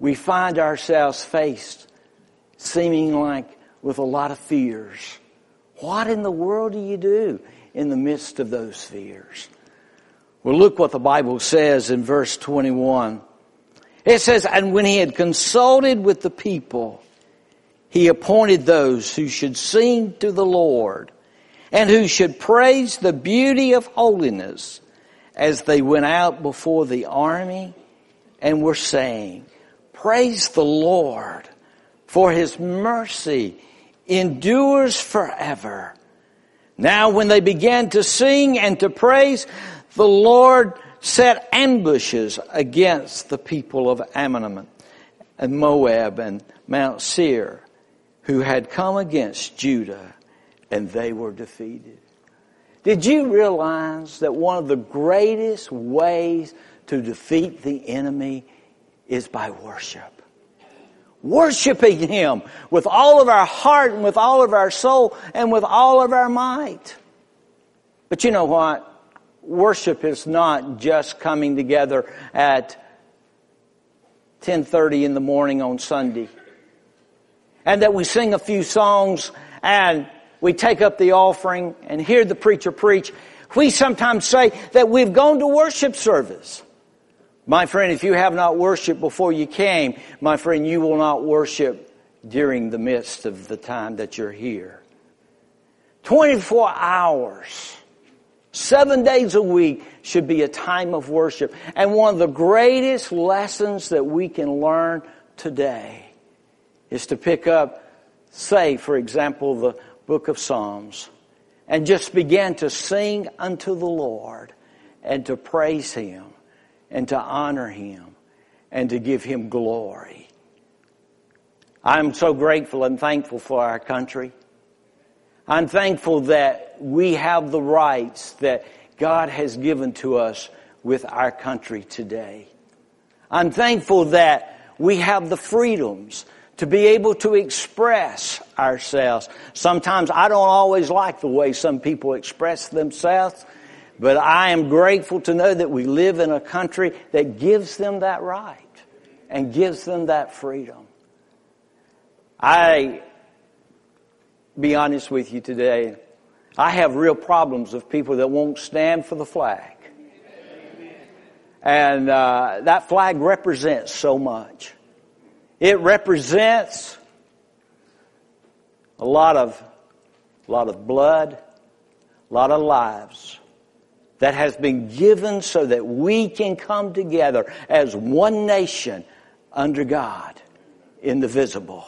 Speaker 4: We find ourselves faced seeming like with a lot of fears. What in the world do you do in the midst of those fears? Well, look what the Bible says in verse 21. It says, And when he had consulted with the people, he appointed those who should sing to the Lord and who should praise the beauty of holiness as they went out before the army and were saying, Praise the Lord, for his mercy endures forever. Now when they began to sing and to praise, the Lord set ambushes against the people of Ammon and Moab and Mount Seir who had come against Judah and they were defeated. Did you realize that one of the greatest ways to defeat the enemy is by worship? Worshiping Him with all of our heart and with all of our soul and with all of our might. But you know what? Worship is not just coming together at 10:30 in the morning on Sunday. And that we sing a few songs and we take up the offering and hear the preacher preach. We sometimes say that we've gone to worship service. My friend, if you have not worshiped before you came, my friend, you will not worship during the midst of the time that you're here. 24 hours, seven days a week should be a time of worship. And one of the greatest lessons that we can learn today is to pick up, say, for example, the book of Psalms and just begin to sing unto the Lord and to praise Him and to honor Him and to give Him glory. I'm so grateful and thankful for our country. I'm thankful that we have the rights that God has given to us with our country today. I'm thankful that we have the freedoms to be able to express ourselves. Sometimes I don't always like the way some people express themselves, but I am grateful to know that we live in a country that gives them that right and gives them that freedom. I be honest with you today. I have real problems with people that won't stand for the flag. And uh, that flag represents so much. It represents a lot of, a lot of blood, a lot of lives that has been given so that we can come together as one nation under God in the visible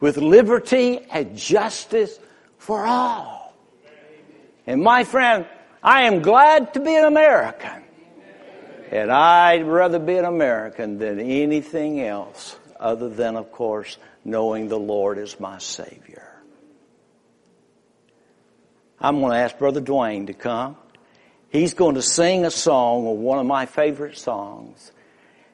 Speaker 4: with liberty and justice for all. And my friend, I am glad to be an American. And I'd rather be an American than anything else other than, of course, knowing the Lord is my Savior. I'm going to ask Brother Dwayne to come. He's going to sing a song, or one of my favorite songs.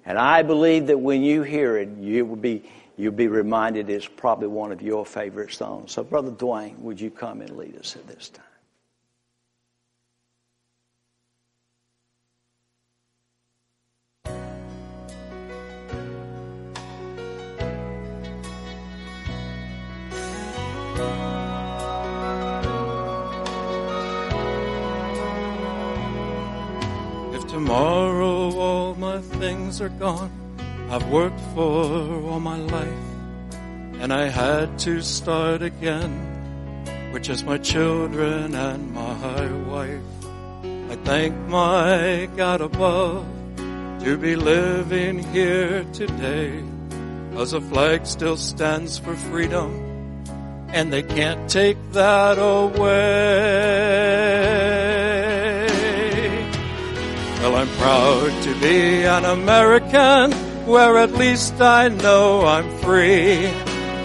Speaker 4: And I believe that when you hear it, you will be, you'll be reminded it's probably one of your favorite songs. So, Brother Dwayne, would you come and lead us at this time?
Speaker 5: Tomorrow all my things are gone. I've worked for all my life and I had to start again, which is my children and my wife. I thank my God above to be living here today, cause a flag still stands for freedom and they can't take that away. I'm proud to be an American where at least I know I'm free.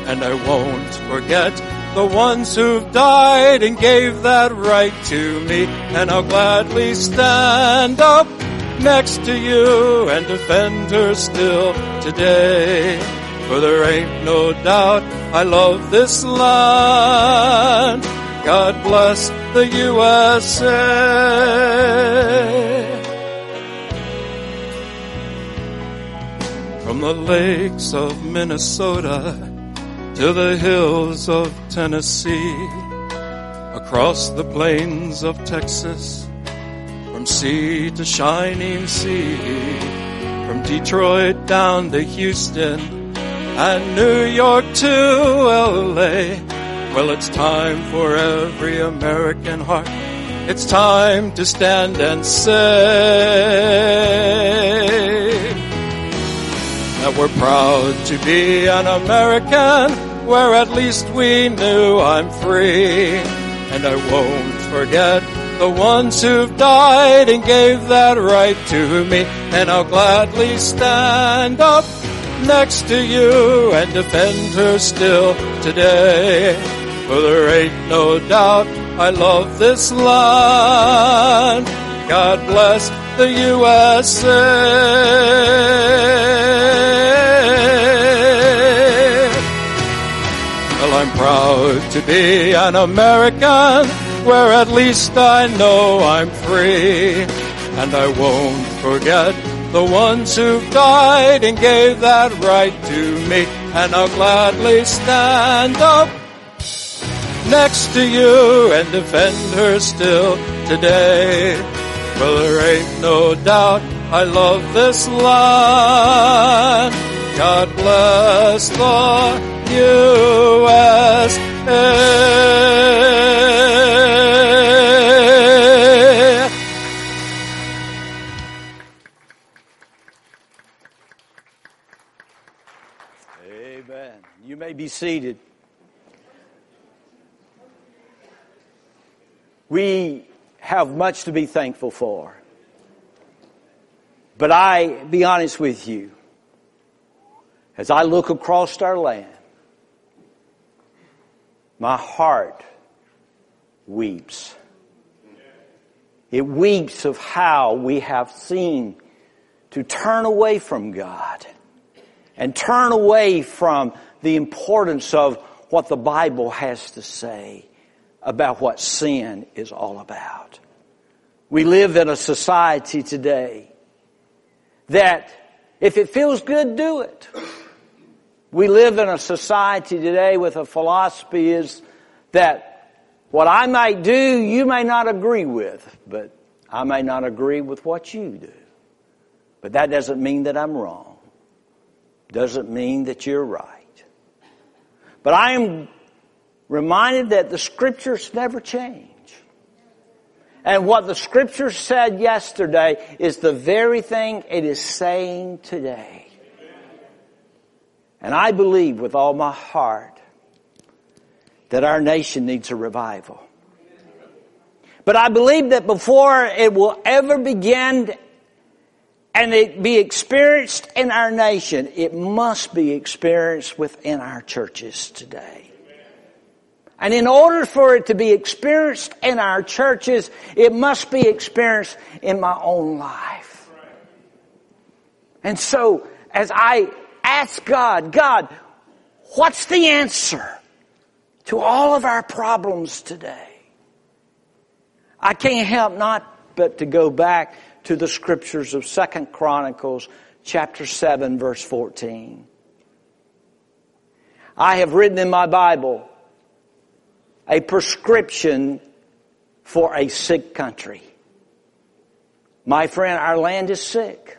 Speaker 5: And I won't forget the ones who've died and gave that right to me. And I'll gladly stand up next to you and defend her still today. For there ain't no doubt I love this land. God bless the USA. From the lakes of Minnesota to the hills of Tennessee, across the plains of Texas, from sea to shining sea, from Detroit down to Houston and New York to LA. Well, it's time for every American heart. It's time to stand and say, we're proud to be an American where at least we knew I'm free. And I won't forget the ones who've died and gave that right to me. And I'll gladly stand up next to you and defend her still today. For there ain't no doubt I love this land. God bless the USA. To be an American where at least I know I'm free. And I won't forget the ones who died and gave that right to me. And I'll gladly stand up next to you and defend her still today. For there ain't no doubt I love this land. God bless the USA.
Speaker 4: Amen. You may be seated. We have much to be thankful for. But I, be honest with you, as I look across our land, my heart weeps. It weeps of how we have seen to turn away from God and turn away from the importance of what the Bible has to say about what sin is all about. We live in a society today that if it feels good, do it. We live in a society today with a philosophy is that what I might do, you may not agree with, but I may not agree with what you do. But that doesn't mean that I'm wrong. Doesn't mean that you're right. But I am reminded that the scriptures never change. And what the scripture said yesterday is the very thing it is saying today. And I believe with all my heart that our nation needs a revival. But I believe that before it will ever begin and it be experienced in our nation, it must be experienced within our churches today. And in order for it to be experienced in our churches, it must be experienced in my own life. And so, as I ask God, God, what's the answer to all of our problems today? I can't help not but to go back to the scriptures of Second Chronicles chapter 7 verse 14. I have written in my Bible a prescription for a sick country. My friend, our land is sick.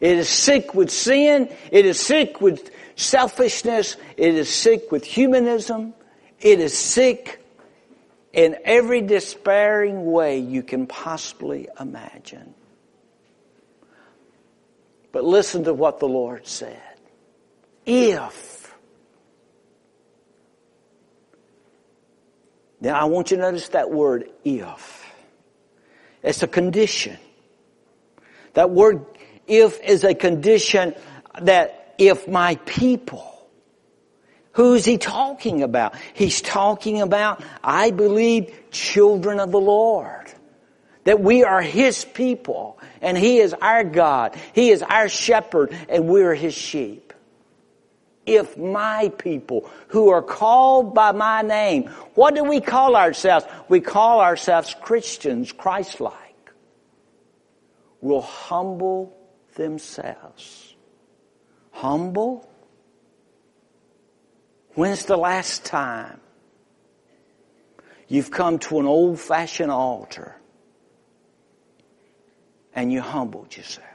Speaker 4: It is sick with sin. It is sick with selfishness. It is sick with humanism. It is sick in every despairing way you can possibly imagine. But listen to what the Lord said. If. Now I want you to notice that word if. It's a condition. That word if is a condition that if my people, who's he talking about? He's talking about, I believe, children of the Lord. That we are His people and He is our God. He is our shepherd and we're His sheep. If my people who are called by my name, what do we call ourselves? We call ourselves Christians, Christ-like, will humble themselves. Humble? When's the last time you've come to an old fashioned altar and you humbled yourself?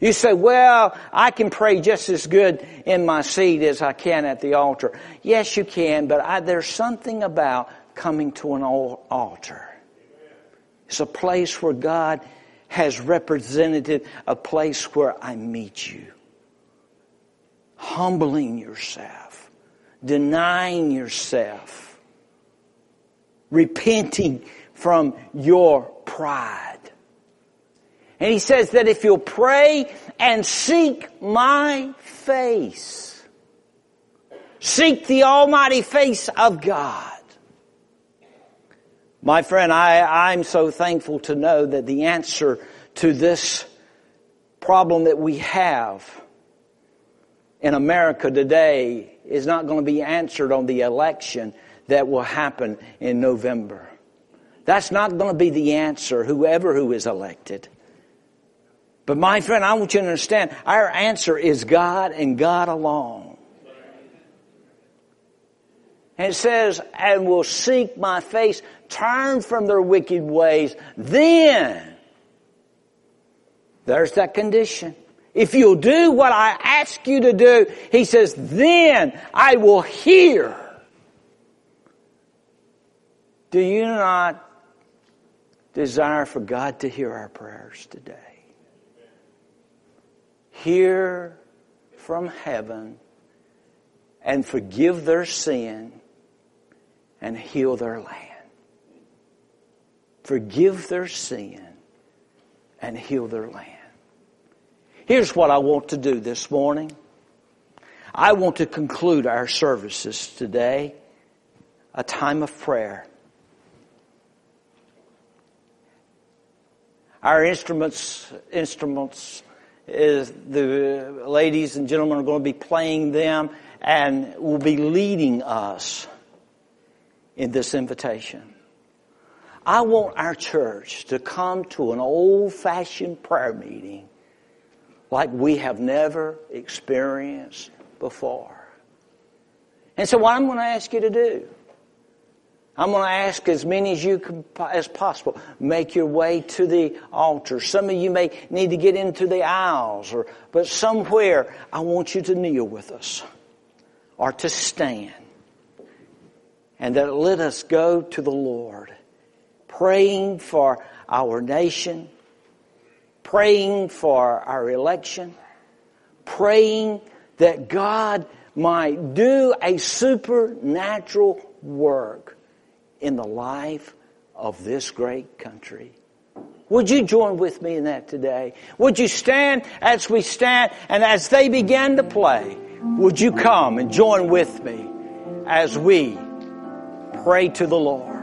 Speaker 4: You say, well, I can pray just as good in my seat as I can at the altar. Yes, you can, but I, there's something about coming to an altar. It's a place where God has represented a place where I meet you. Humbling yourself, denying yourself, repenting from your pride. And he says that if you'll pray and seek my face, seek the almighty face of God, my friend, I, I'm so thankful to know that the answer to this problem that we have in America today is not going to be answered on the election that will happen in November. That's not going to be the answer, whoever who is elected. But my friend, I want you to understand, our answer is God and God alone. And it says, and will seek my face, turn from their wicked ways, then, there's that condition. If you'll do what I ask you to do, he says, then I will hear. Do you not desire for God to hear our prayers today? Hear from heaven and forgive their sin and heal their land. Forgive their sin and heal their land. Here's what I want to do this morning. I want to conclude our services today, a time of prayer. Our instruments, instruments is the ladies and gentlemen are going to be playing them and will be leading us in this invitation. I want our church to come to an old fashioned prayer meeting like we have never experienced before. And so what I'm going to ask you to do, I'm going to ask as many as you can, as possible, make your way to the altar. Some of you may need to get into the aisles or, but somewhere I want you to kneel with us or to stand. And that let us go to the Lord, praying for our nation, praying for our election, praying that God might do a supernatural work in the life of this great country. Would you join with me in that today? Would you stand as we stand and as they begin to play, would you come and join with me as we pray to the Lord?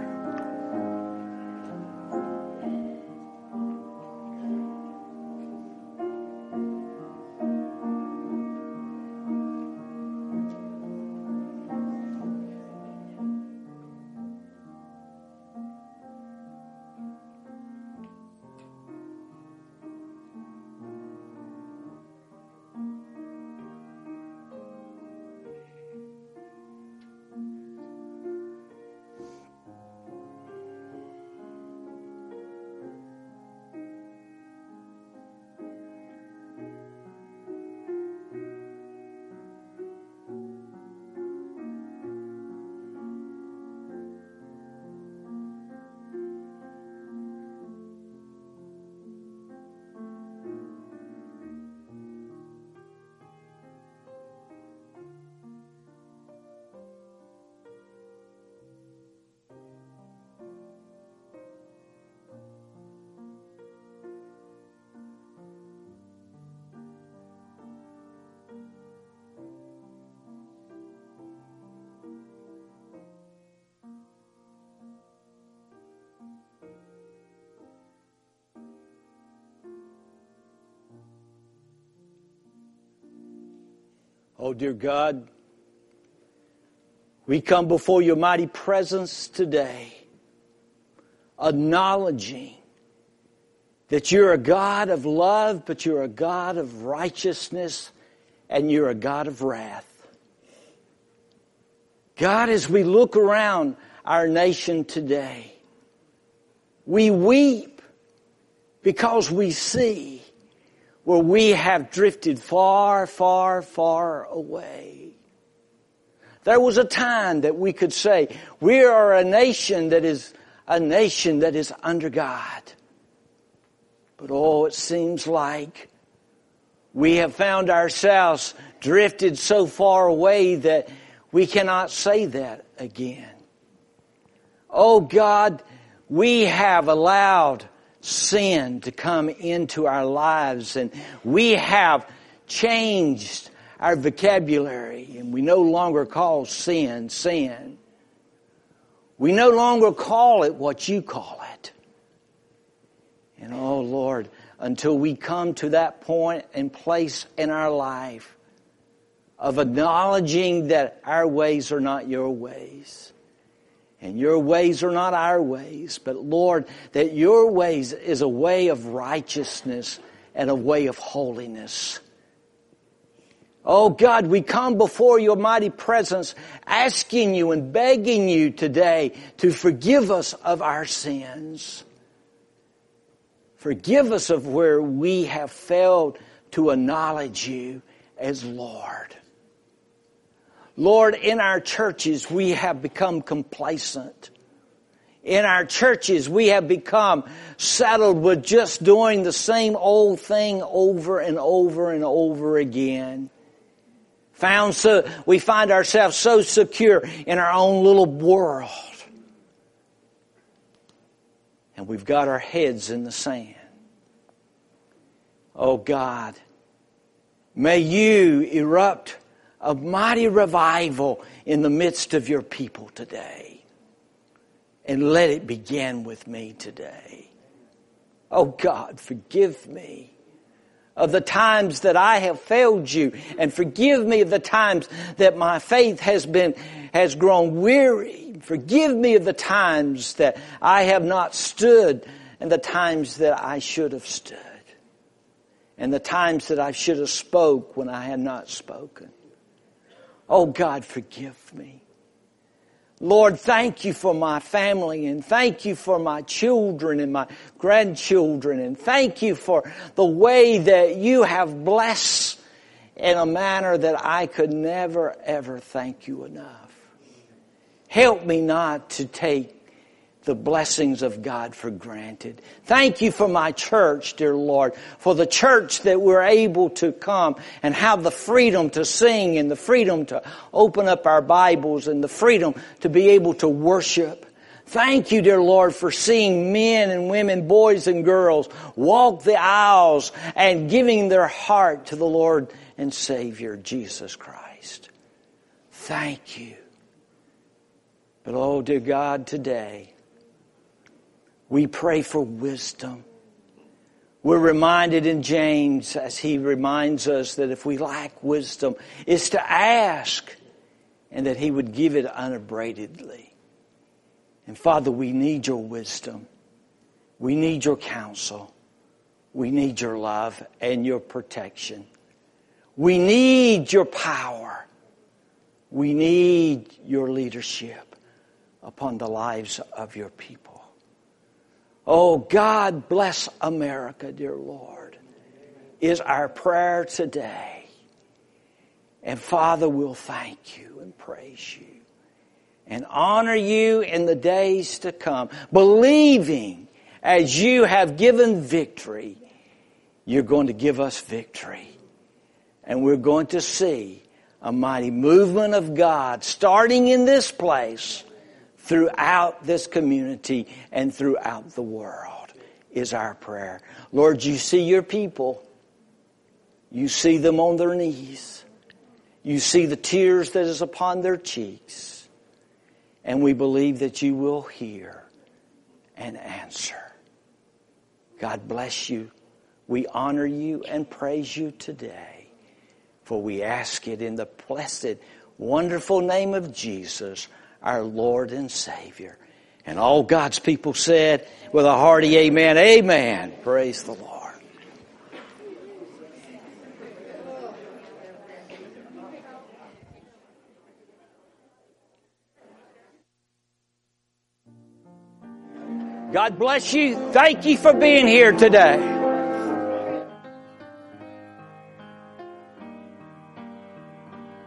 Speaker 4: Oh, dear God, we come before your mighty presence today, acknowledging that you're a God of love, but you're a God of righteousness, and you're a God of wrath. God, as we look around our nation today, we weep because we see where we have drifted far, far, far away. There was a time that we could say, we are a nation that is a nation that is under God. But oh, it seems like we have found ourselves drifted so far away that we cannot say that again. Oh God, we have allowed sin to come into our lives and we have changed our vocabulary and we no longer call sin sin. We no longer call it what you call it. And oh Lord, until we come to that point and place in our life of acknowledging that our ways are not your ways. And your ways are not our ways, but Lord, that your ways is a way of righteousness and a way of holiness. Oh God, we come before your mighty presence asking you and begging you today to forgive us of our sins. Forgive us of where we have failed to acknowledge you as Lord. Lord, in our churches, we have become complacent. In our churches, we have become settled with just doing the same old thing over and over and over again. Found so, we find ourselves so secure in our own little world. And we've got our heads in the sand. Oh God, may you erupt a mighty revival in the midst of your people today. And let it begin with me today. Oh God, forgive me of the times that I have failed you and forgive me of the times that my faith has been, has grown weary. Forgive me of the times that I have not stood and the times that I should have stood and the times that I should have spoke when I had not spoken. Oh God, forgive me. Lord, thank you for my family and thank you for my children and my grandchildren and thank you for the way that you have blessed in a manner that I could never ever thank you enough. Help me not to take the blessings of God for granted. Thank you for my church, dear Lord, for the church that we're able to come and have the freedom to sing and the freedom to open up our Bibles and the freedom to be able to worship. Thank you, dear Lord, for seeing men and women, boys and girls walk the aisles and giving their heart to the Lord and Savior, Jesus Christ. Thank you. But oh, dear God, today, we pray for wisdom. We're reminded in James as he reminds us that if we lack wisdom, it's to ask and that he would give it unabradedly. And Father, we need your wisdom. We need your counsel. We need your love and your protection. We need your power. We need your leadership upon the lives of your people. Oh, God bless America, dear Lord, is our prayer today. And Father, we'll thank you and praise you and honor you in the days to come, believing as you have given victory, you're going to give us victory. And we're going to see a mighty movement of God starting in this place throughout this community and throughout the world is our prayer. Lord, you see your people. You see them on their knees. You see the tears that is upon their cheeks. And we believe that you will hear and answer. God bless you. We honor you and praise you today. For we ask it in the blessed, wonderful name of Jesus our Lord and Savior. And all God's people said with a hearty amen, amen. Praise the Lord. God bless you. Thank you for being here today.